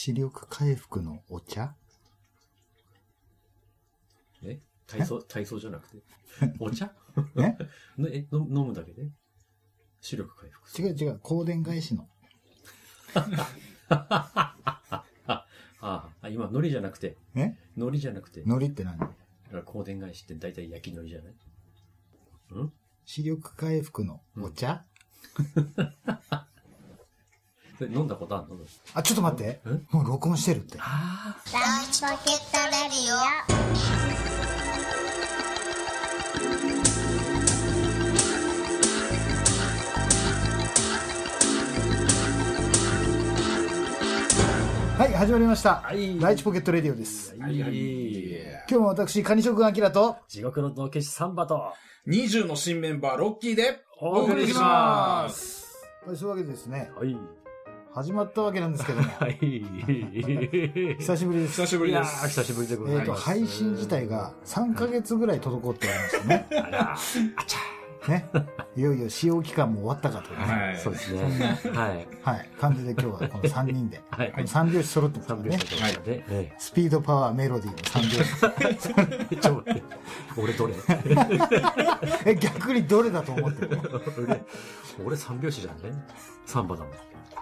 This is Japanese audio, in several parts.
視力回復のお茶？え？体操、体操じゃなくて？お茶？え？ねえの飲むだけで？視力回復。違う違う、香典返しの。ああ、今、海苔じゃなくて、え？海苔じゃなくて、海苔って何？香典返しって大体焼き海苔じゃない？視力回復のお茶、それ飲んだことあるの？あ、ちょっと待ってえ？もう録音してるって。あライチポケットレディオはい、始まりました。はいライチポケットレディオです。あ。はい。今日も私、カニ職アキラと、地獄の道化師サンバと、20の新メンバーロッキーでお送りします。はいそういうわけでですね、はい。始まったわけなんですけども、はい。久しぶりです。久しぶりですー、久しぶりでございえっ、ます。と、配信自体が3ヶ月ぐらい滞っておりましてね。あら、あちゃね。いよいよ使用期間も終わったかというね。はいそうですね。はい。はい。感じで今日はこの3人で。はいこの3拍子揃ってますからね三拍子。とかで、えスピード、パワー、メロディーの3拍え。ちょ、待って俺どれ？子。え、逆にどれだと思ってるの？俺、俺三拍子じゃんね？サンバだもん。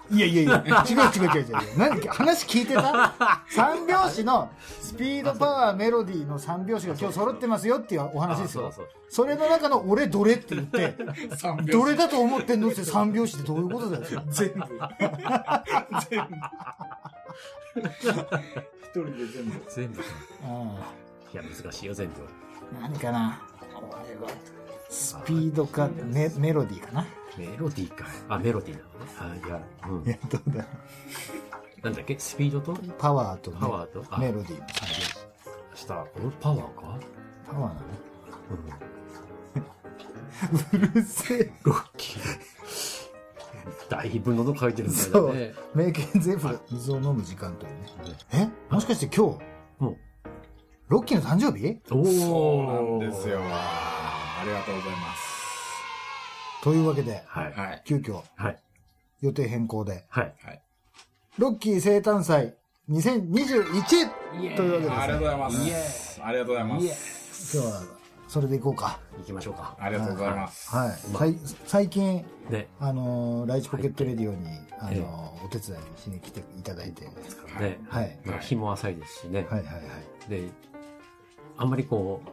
いやいやいや、違う違う違う違う。何？話聞いてた？三拍子のスピード、パワー、メロディーの三拍子が今日揃ってますよっていうお話ですよあ。そうそれの中の俺どれって言って、どれだと思ってんのって三拍子ってどういうことだよ。全部。全部。一人で全部。そう。全部。いうや、難しいよ、全部。ん。何かなこれはスピードかメメロディーかなメロディーか。あ、メロディーなのね。あ、いや、うんい。や、どうだろなんだっけ？スピードと？う。パワーとねパワーと？あメロディー。した。俺パワーか？パワーなの？うん。うるせえ。ロッキー。だいぶ喉乾いてるみたいそうだね。。名犬ゼフル、水を飲む時間というね。え？もしかして今日、うんロッキーの誕生日？おそうーなんですよ。ありがとうございます。というわけで、はい。はい。急遽はい。予定変更で、はい。ロッキー生誕祭2021というわけです、ありがとうございまイエす。ありがとうございます。今日はそれでいこうか。行きましょうか。ありがとうございます。はい。まあさい最近、ね。あのーライチポケットレディオに、あええのーお手伝いしに来ていただいて、ね。はい。まあ、日も浅いですしね。はいはいはい。で、あんまりこう、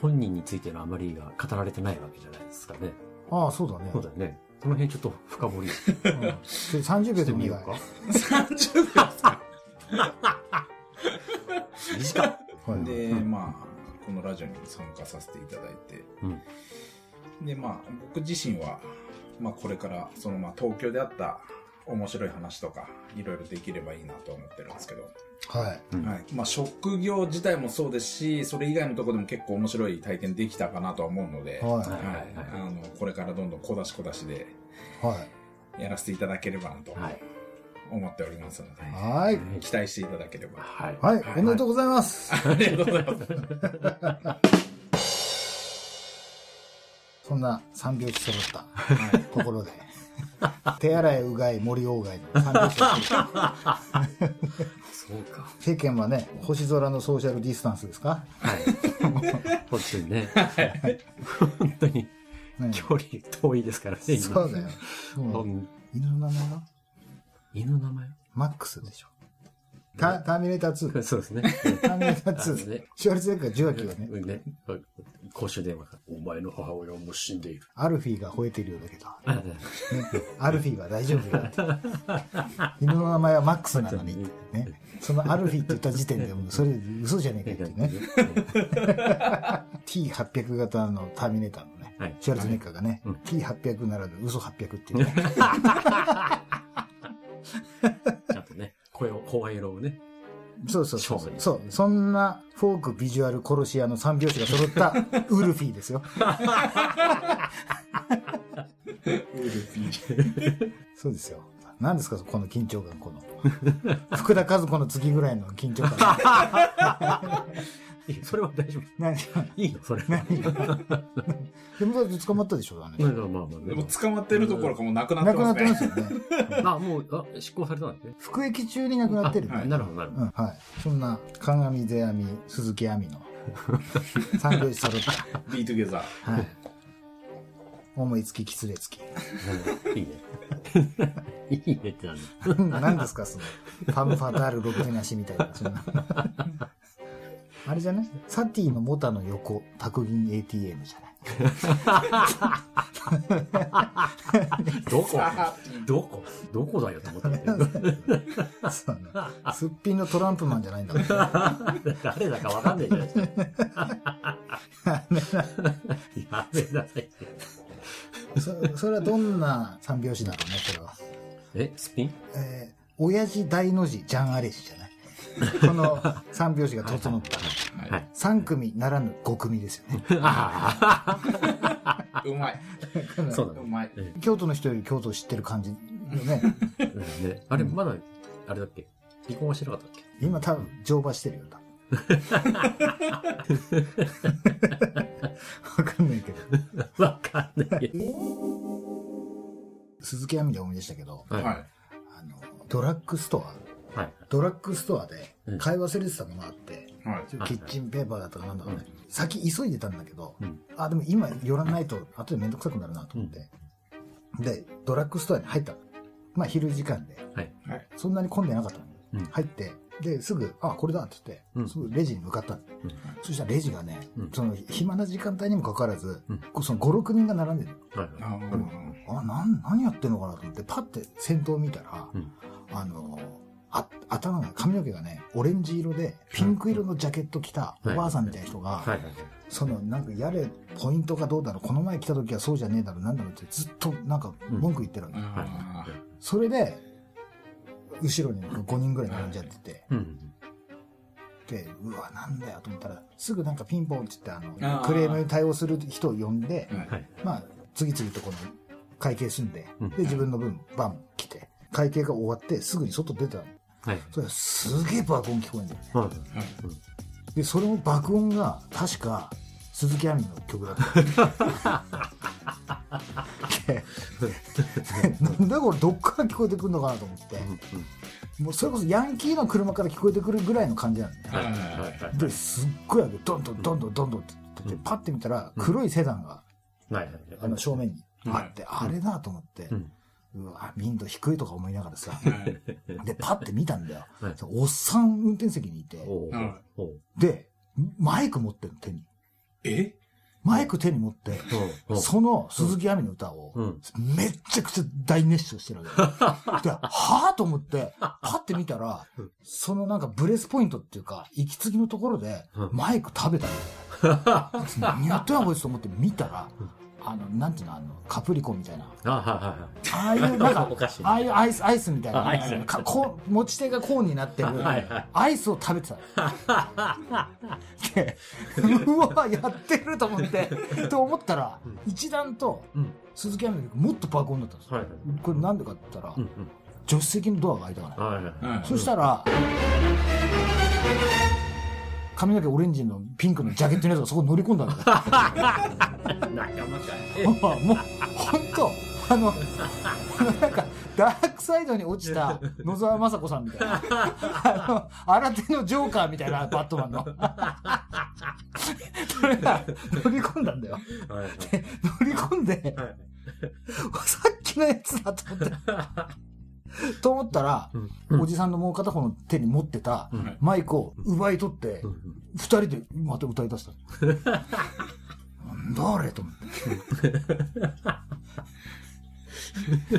本人についてのあまりが語られてないわけじゃないですかね。ああ、そうだね。そうだよね。その辺ちょっと深掘りしうん、それ30秒てでもいいか。30秒ですか？短っ。はいで、まあ、このラジオにも参加させていただいて、うん。で、まあ、僕自身は、まあ、これから、その、まあ、東京であった面白い話とか、いろいろできればいいなと思ってるんですけど、はい。うんはい。まあ、職業自体もそうですし、それ以外のところでも結構面白い体験できたかなとは思うので、ははいはい。あの、これからどんどん小出し小出しでい。はい。やらせていただければなとはい。思っておりますので、はい。期待していただければ。はい。はい。おめでとうございます。ありがとうございます。そんな三拍子揃ったところで、手洗い、うがい、森鴎外の三拍子そうか。世間はね、星空のソーシャルディスタンスですか？はい。本当にね。本当にね距離遠いですからね、今。そうだよ。うん犬の名前は？犬の名前？マックスでしょ。タターミネーター2。そうですね。ターミネーターあの2。ねシュワルツェネッガー受話器がね、うんね。公衆電話から。お前の母親はもう死んでいる。アルフィーが吠えてるようだけど、あねね、アルフィーは大丈夫よって。犬の名前はマックスなのにね。そのアルフィーって言った時点でもうそれ嘘じゃねえかっていうね。T800 型のターミネーターのね、はいシュワルツェネッガーがね、うん T800 ならぬ嘘800っていうね。ちゃんとね、声を、声色をね。そうそうそうそう。そんなフォーク、ビジュアル、殺し屋の三拍子が揃った ウルフィーですよ。ウルフィー。そうですよ。何ですかこの緊張感、この。福田和子の次ぐらいの緊張感。いやそれは大丈夫。何いいのそれは。何がでもだって捕まったでしょ、あまあのまあまあ。でも捕まってるところかもなくなっ亡てまくなってすね。ますよね。あ、もう、あ、執行されたんだね。服役中に亡くなってる。あはいなるほど、なるほうん、はい。そんな、鏡世阿弥、鈴木亜美の 三拍子揃った。Be Together。はい。思いつき、きつれつき。ど。いいね。いいねってなんだ。何ですか、その、ファムファタール、ロケなしみたいな。そんなあれじゃない？サティのモタの横、白銀 ATM じゃない？どこ？どこ？どこだよと思って。たけど。そうねすっぴんのトランプマンじゃないんだもん。誰だかわかんないじゃないですか。やめなさい。そそれはどんな三拍子だろうね、それは。え、スピン？えー、親父大の字、ジャンアレジじゃない？この三拍子が整った。はい。三組ならぬ五組ですよね。あうまい。あ、そうなのう。まい。え京都の人より京都を知ってる感じよね。あれ、まだ、あれだっけ？離婚はしてなかったっけ？今多分乗馬してるよ。多分 わかんないけど。わかんないけど。鈴木亜美で思い出したけど、はい。はい。あの、ドラッグストア、はい。ドラッグストアでうん買い忘れてたものがあって、はい。キッチンペーパーだとかなんだかね、先急いでたんだけど、うんあ、でも今寄らないと後でめんどくさくなるなと思って、で、ドラッグストアに入ったの。まあ昼時間で、はい。はい。そんなに混んでなかったの。うん入って、で、すぐ、あ、これだって言って、うんすぐレジに向かったの、うんそしたらレジがね、うんその暇な時間帯にもかかわらず、うんこうその5、6人が並んでるはい。あーの。あ、なん、何やってんのかなと思って、パッて先頭見たら、うんあの、あ、頭が、髪の毛がね、オレンジ色で、ピンク色のジャケット着たおばあさんみたいな人が、はい。はい。その、なんか、やれ、ポイントがどうだろう、この前来た時はそうじゃねえだろう、なんだろうって、ずっと、なんか、文句言ってるわけ。あそれで、後ろに5人ぐらい並んじゃってて、うん。で、うわ、なんだよと思ったら、すぐなんかピンポンって言って、あの、クレームに対応する人を呼んで。まあ、次々とこの、会計済んで、うんで、自分の分、バン、来て、会計が終わって、すぐに外出たの。はい。それすげえ爆音聞こえんだよね。はい。で、それも爆音が、確か、鈴木亜美の曲だった。でなんだこれどっから聞こえてくるのかなと思って、もうそれこそヤンキーの車から聞こえてくるぐらいの感じなのね。はい。はい。で、すっごいあげどんどんどんどんどんどんってパッて見たら、黒いセダンが、はい。あの、正面にあって、あれだと思って、うわ、民度低いとか思いながらさ、はい。で、パッて見たんだよ。はい。おっさん運転席にいて、で、マイク持ってるの手に。え？マイク手に持って、その鈴木亜美の歌をうん、めっちゃくちゃ大熱唱してるわけ。で、はぁと思って、パッて見たら、そのなんかブレスポイントっていうか、息継ぎのところでうん、マイク食べたんだよ。何 やってんのこいつと思って見たら、あの、なんていうの、あの、カプリコみたいな。あ、はいはああいう、なんかああいうアイス、アイスみたいな。あアイスかこう持ち手がコーンになってる はいはい、アイスを食べてた。で、うわ、やってると思って、と思ったら、一段と、い。うん。鈴木亜美の曲もっと爆音だったんですよ。はい。これなんでかって言ったら、うん。助手席のドアが開いたから。はいはい。うんそしたら、髪の毛オレンジのピンクのジャケットのやつがそこに乗り込んだんだよ。仲間かい。もう、本当あの、なんか、ダークサイドに落ちた野沢雅子さんみたいな。あの、新手のジョーカーみたいなバットマンの。それが乗り込んだんだよ。はい。乗り込んで、はい。さっきのやつだと思って。と思ったら、うんおじさんのもう片方の手に持ってたうんマイクを奪い取って、うん二人でまた歌い出した。なんだあれと思って。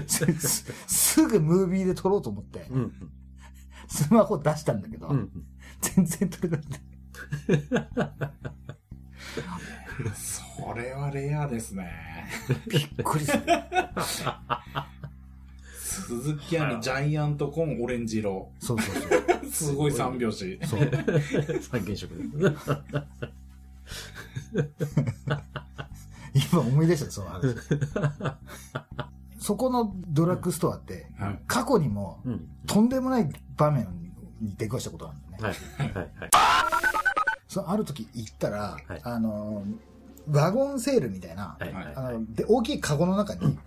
す すぐムービーで撮ろうと思って、うん。スマホ出したんだけど、うん。全然撮れなくて。それはレアですね。びっくりする。鈴木亜美ジャイアントコーンオレンジ色。そうそうそう。すごい三拍子。そう。三原色で。今思い出したよその話。そこのドラッグストアって、はい。過去にもうん。とんでもない場面に出くわしたことがあるんだよね。はい。はい。はい。そのある時行ったら、はいあの、ワゴンセールみたいな、で大きいカゴの中に、うん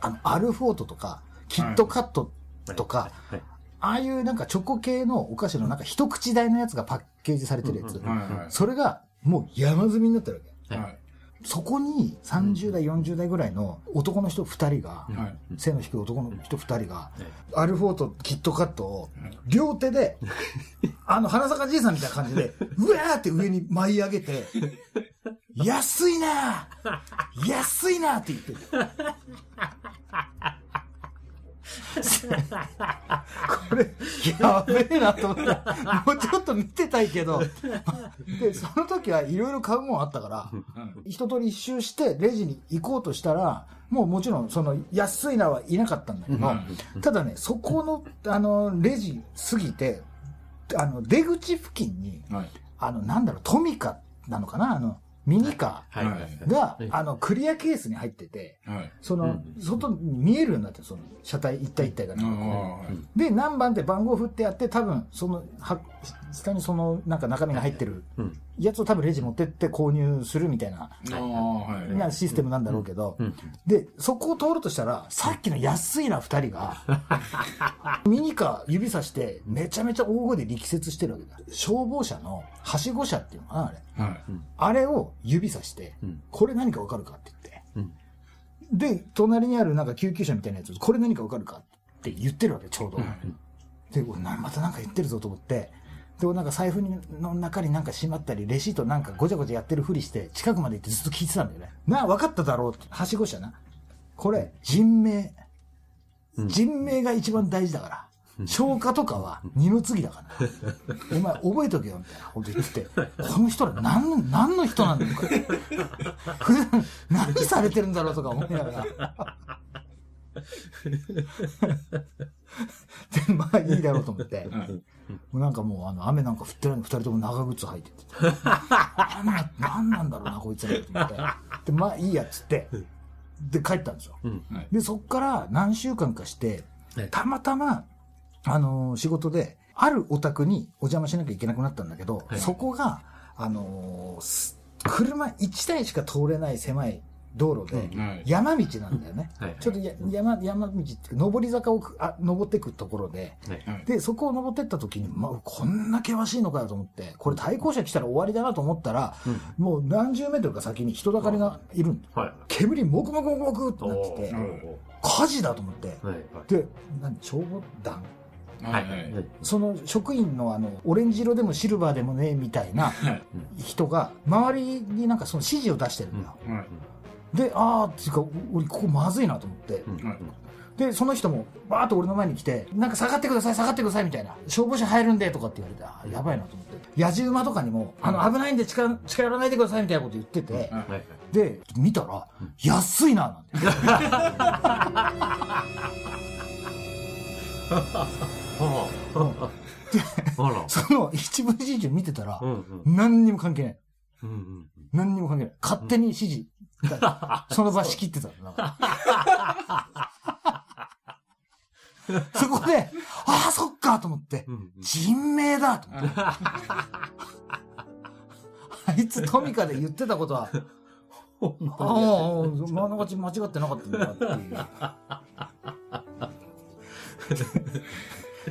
あのアルフォートとかキットカットとか、はい。ああいうなんかチョコ系のお菓子のなんか一口大のやつがパッケージされてるやつ。それがもう山積みになってるわけ。はい。そこに30代、40代ぐらいの男の人2人が、はい。背の低い男の人2人が、はいアルフォート、キットカットを、両手で、あの、花坂じいさんみたいな感じで、うわーって上に舞い上げて、安いな安いなって言ってる。これ、やべえなと思って、もうちょっと見てたいけど、で、その時はいろいろ買うもんあったから、一通り一周してレジに行こうとしたら、もうもちろんその安いなはいなかったんだけど、ただね、そこの、あの、レジ過ぎて、あの、出口付近に、はい。あの、なんだろう、トミカなのかなあの、ミニカ。ーがはい、あの、クリアケースに入ってて、はい。その、うん外に見えるようになってるその、車体一体一体が。で、何番って番号振ってやって、多分、その、は、下にその、なんか中身が入ってるうん。やつを多分レジ持ってって購入するみたいな、ああ、はい。なシステムなんだろうけど、うん。で、そこを通るとしたら、さっきの安いな二人が、ミニカー指さして、めちゃめちゃ大声で力説してるわけだ。消防車の、はしご車っていうのかな、あれ。はい。あれを指さして、うんこれ何かわかるかって言って。うんで、隣にあるなんか救急車みたいなやつ、これ何かわかるかって言ってるわけ、ちょうど。で、俺なまたなんか言ってるぞと思って、で、俺なんか財布にの中になんかしまったり、レシートなんかごちゃごちゃやってるふりして、近くまで行ってずっと聞いてたんだよね。なあ、分かっただろうって、はしご車な。これ、人命。人命が一番大事だから。消化とかは二の次だから。お前覚えとけよ、みたいなこと言ってて、この人ら何の、何の人なんだよ、これ。普段何されてるんだろうとか思いながら。で、まあいいだろうと思って。はい。もうなんかもう、あの、雨なんか降ってないのに二人とも長靴履いてて。なんな、なんだろうな、こいつらと思って。で、まあいいやっつって、で、帰ったんですよ。うん。で、そっから何週間かしてはい、たまたま、あのー仕事で、あるお宅にお邪魔しなきゃいけなくなったんだけど、はいそこが、あのーす車1台しか通れない狭い道路で、山道なんだよね。はいちょっとや山、山道っていうか、上り坂をくあ登っていくところで。で、そこを登ってった時に、まあ、こんな険しいのかよと思って、これ対向車来たら終わりだなと思ったら、もう何十メートルか先に人だかりがいるん。煙もくもくもくもくってなってて火事だと思って。はい。で、何、消防団？は。はいい。はい。その職員のあの、オレンジ色でもシルバーでもね、みたいなはい。人が、周りになんかその指示を出してるんだよ。はい。で、あーっていうか、俺ここまずいなと思って。で、その人も、バーッと俺の前に来て、なんか下がってください、下がってください、みたいな。消防車入るんで、とかって言われて、あーやばいなと思って。野じ馬とかにも、あの、危ないんで近近寄らないでください、みたいなこと言ってて。で、見たら、安いな、なんて。あ あ。あら。その一部始終見てたら。何にも関係ない。何にも関係ない。勝手に指示。その場仕切ってたの。そこで、ああ、そっかと思ってう、ん人命だと思って。あいつトミカで言ってたことは、ああ、まあ、間違ってなかったんだなっていう。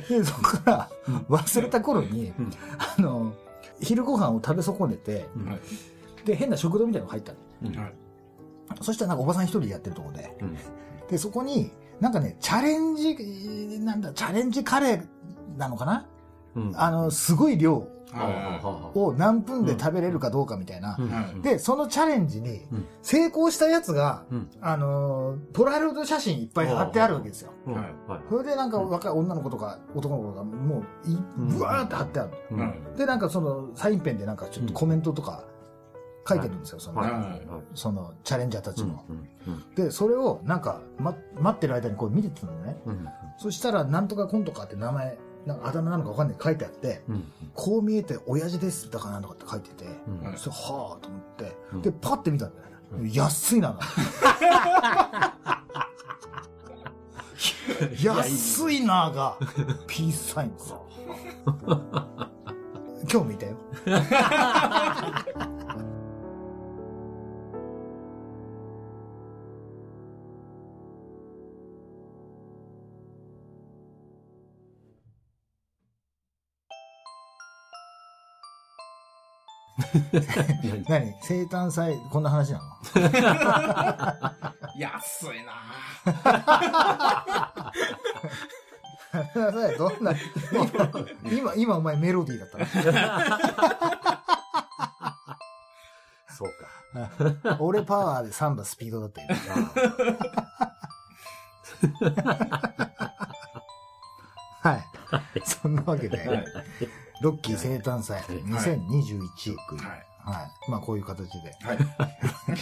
で、そこから忘れた頃に、んあの、昼ご飯を食べ損ねて。で、変な食堂みたいなのが入ったの。はい。そしたらなんかおばさん一人でやってるとこで。うん。で、そこに、なんかね、チャレンジ、なんだ、チャレンジカレーなのかな？うん。あの、すごい量。はを何分で食べれるかどうかみたいな。で、そのチャレンジにうん。成功したやつが、うん。あのー、ポラロイド写真いっぱい貼ってあるわけですよ。それでなんか若い女の子とか男の子がもうぶわーって貼ってある。で、なんかそのサインペンでなんかちょっとコメントとか書いてるんですよ、その。そのチャレンジャーたちの。で、それをなんか、ま、待ってる間にこう見てたのね。うんそしたら、なんとかコントかって名前、なんかあだ名なのかわかんない書いてあって、うんこう見えて親父ですだかなんとかって書いてて、それはぁと思って、うんで、パッて見たんだよね。安いな、安いなが、ピースサインですよ。今日見たよ。何？何生誕祭、こんな話なの？安いな生誕祭どんな、今、今お前メロディーだったそうか。の俺パワーでサンバスピードだったよ。はい。そんなわけで、はい。ロッキー生誕祭2021。はい。はい。まあこういう形ではい。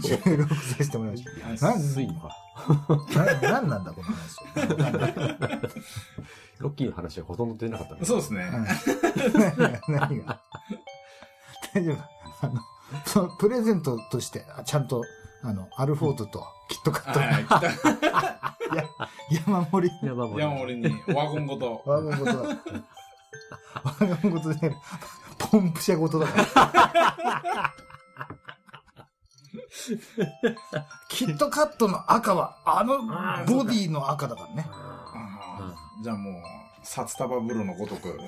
収録させてもらいました。なん安いのか。ななんなんだこの話。ロッキーの話はほとんど出なかったね。そうですね。うん 何が？大丈夫？あの、そのプレゼントとして、あちゃんと、あの、アルフォートとキットカット、山盛り。山盛りにワゴンごと。ワゴンごとだ。ワゴンごとで、ポンプ車ごとだから。キットカットの赤は、あのボディの赤だからね。じゃあもう、札束風呂のごとく。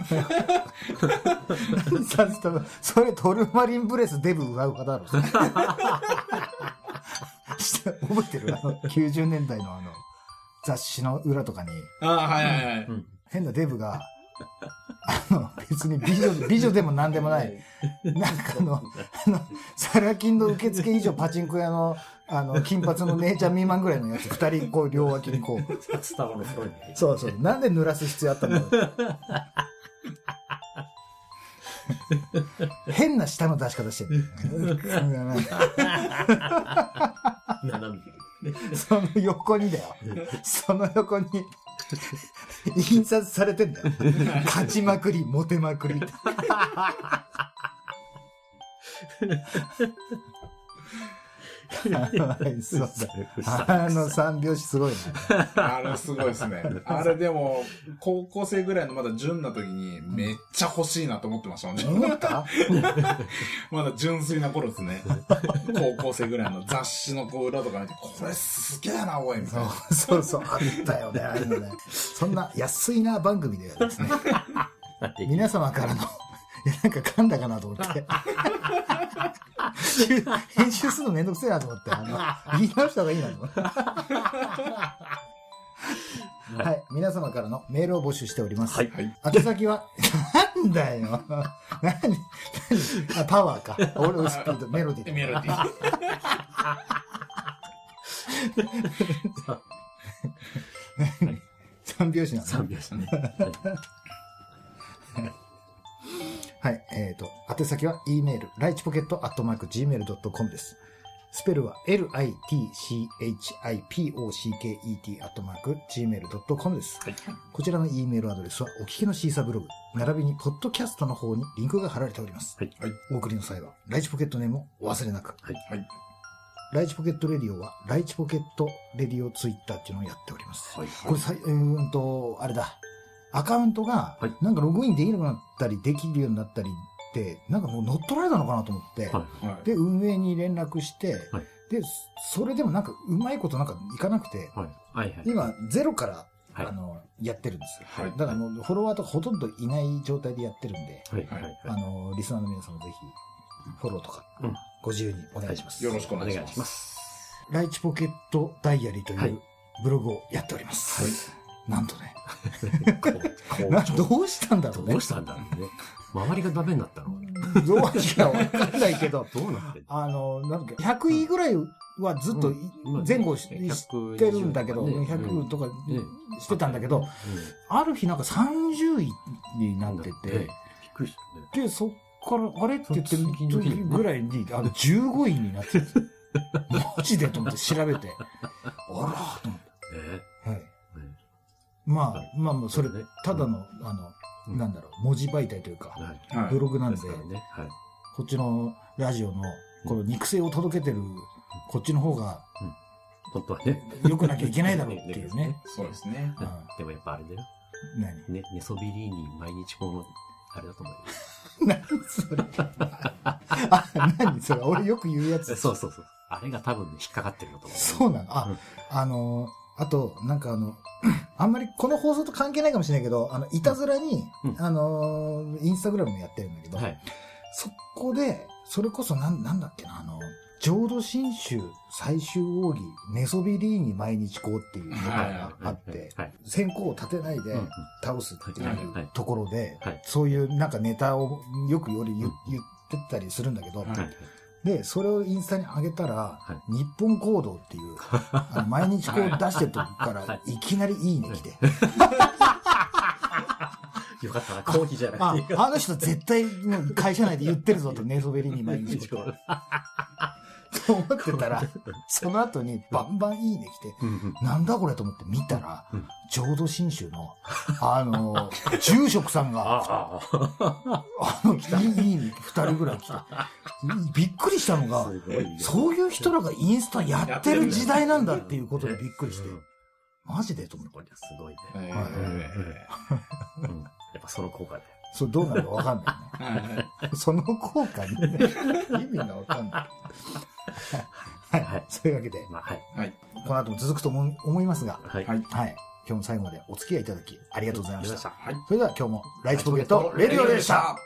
さすがそれトルマリンブレスデブ奪う方だろ。覚えてる？あの、90年代のあの、雑誌の裏とかに、ああ、はいはいはい。うん変なデブが、あの、別に美女、美女でも何でもない、なんかあの、あの、サラ金の受付以上パチンコ屋の、あの、金髪の姉ちゃん未満ぐらいのやつ、二人こう両脇にこう、札束の袋に。そうそう、なんで濡らす必要あったんだろう。変な舌の出し方してる。その横にだよ。その横に、印刷されてんだよ。勝ちまくり、モテまくり。はいそうだ。あの三拍子すごいね。あれすごいですね。あれでも、高校生ぐらいのまだ純な時に、めっちゃ欲しいなと思ってましたもんね。思った？まだ純粋な頃ですね。高校生ぐらいの雑誌のこう裏とか見て、これすげえな、おい、みたいな。そうそう、あったよね、ああいうのね。そんな安いな番組でですね、皆様からの、いや、なんか噛んだかなと思って。編集するのめんどくせえなと思って、あの、言い直した方がいいなと思って。はい。皆様からのメールを募集しております。はいはい。宛先は、なんだよ。何何あ、パワーか。俺のスピード、メロディー。メロディー。三拍子なの三拍子ね。はい。えっ、と、宛先は e メール、ライチポケットアットマーク gmail.com です。スペルは litchipocket アットマーク gmail.com です。はい。こちらの e メールアドレスはお聞きのシーサーブログ、並びにポッドキャストの方にリンクが貼られております。はい。はい。お送りの際は、ライチポケットネームをお忘れなく。はい。ライチポケットレディオは、ライチポケットレディオツイッターっていうのをやっております。はい。これさい、うーんと、あれだ。アカウントがはい、なんかログインできなくなったり、できるようになったりって、なんかもう乗っ取られたのかなと思って。で、運営に連絡して、はいで、それでもなんか、うまいことなんかいかなくて、はい。はい。はい。今、ゼロから、はいあの、やってるんですよ。はいだからもう、フォロワーとかほとんどいない状態でやってるんで、はい。はい。あの、リスナーの皆さんもぜひ、フォローとかうん、ご自由にお願いします。よろしくおお願いします。ライチポケットダイアリーとはいいうブログをやっております。はいなんとね。どうしたんだろうね。どうしたんだろうね。周りがダメになったのどういや、わかんないけど、どうなってあの、なんだっけ、100位ぐらいはずっと前後し120してるんだけど、ね100とかねしてたんだけど、ある日なんか30位になってねて、びっくりしたね。で、そっから、あれって言ってるその次の日にねぐらいに、あの、15位になってる。マジでと思って調べて、あらと思っえて。はい。えねまあ、まあまあ、それそうね、ただの、あの、うんなんだろう、文字媒体というか、はい。はいブログなんでです、からね。はい。こっちのラジオの、この肉声を届けてる、こっちの方が、本当はね。良くなきゃいけないだろうっていうね。そうですね。うんでもやっぱあれだよ。何？ね、寝そべりに毎日この、あれだと思うよ。何それ？あ、何？それ俺よく言うやつ。そうそうそう。あれが多分ね、引っかかってるのと思う。そうなの？あ、あのーあと、なんかあの、あんまりこの放送と関係ないかもしれないけど、あの、いたずらに、うん。あのーインスタグラムもやってるんだけど、はい。そこで、それこそなん、なんだっけな、あの、浄土真宗最終奥義、寝そべりに毎日こうっていうのがあって、はい。線香を立てないで倒すっていうところではい、そういうなんかネタをよくより言ってたりするんだけど、はいはい。で、それをインスタに上げたら、は日本行動っていう、あの毎日こう出してるとこからは、いきなりいいね来て、よかったな、コーヒーじゃなあくて。あの人絶対会社内で言ってるぞと、寝そべりに毎日こう。と思ってたら、その後にバンバンいいね来て、なんだこれと思って見たらうん、浄土真宗の、あの、住職さんが、あの、いいいいね二人ぐらい来て、びっくりしたのが。そういう人らがインスタやってる時代なんだっていうことでびっくりしてうん、マジでと思って。これはすごいえね。やっぱその効果で。それどうなるかわかんないね。その効果にね、意味がわかんない。はい。はいそういうわけで、まあ、はい。はい。この後も続くと思思いますが、はい。はい。はい。今日も最後までお付き合いいただき、ありがとうございました。はい。それでは今日も、ライチポケットレディオでした。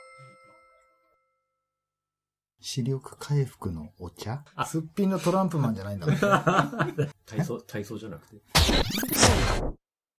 視力回復のお茶？すっぴんのトランプマンじゃないんだもん。体操、体操じゃなくて。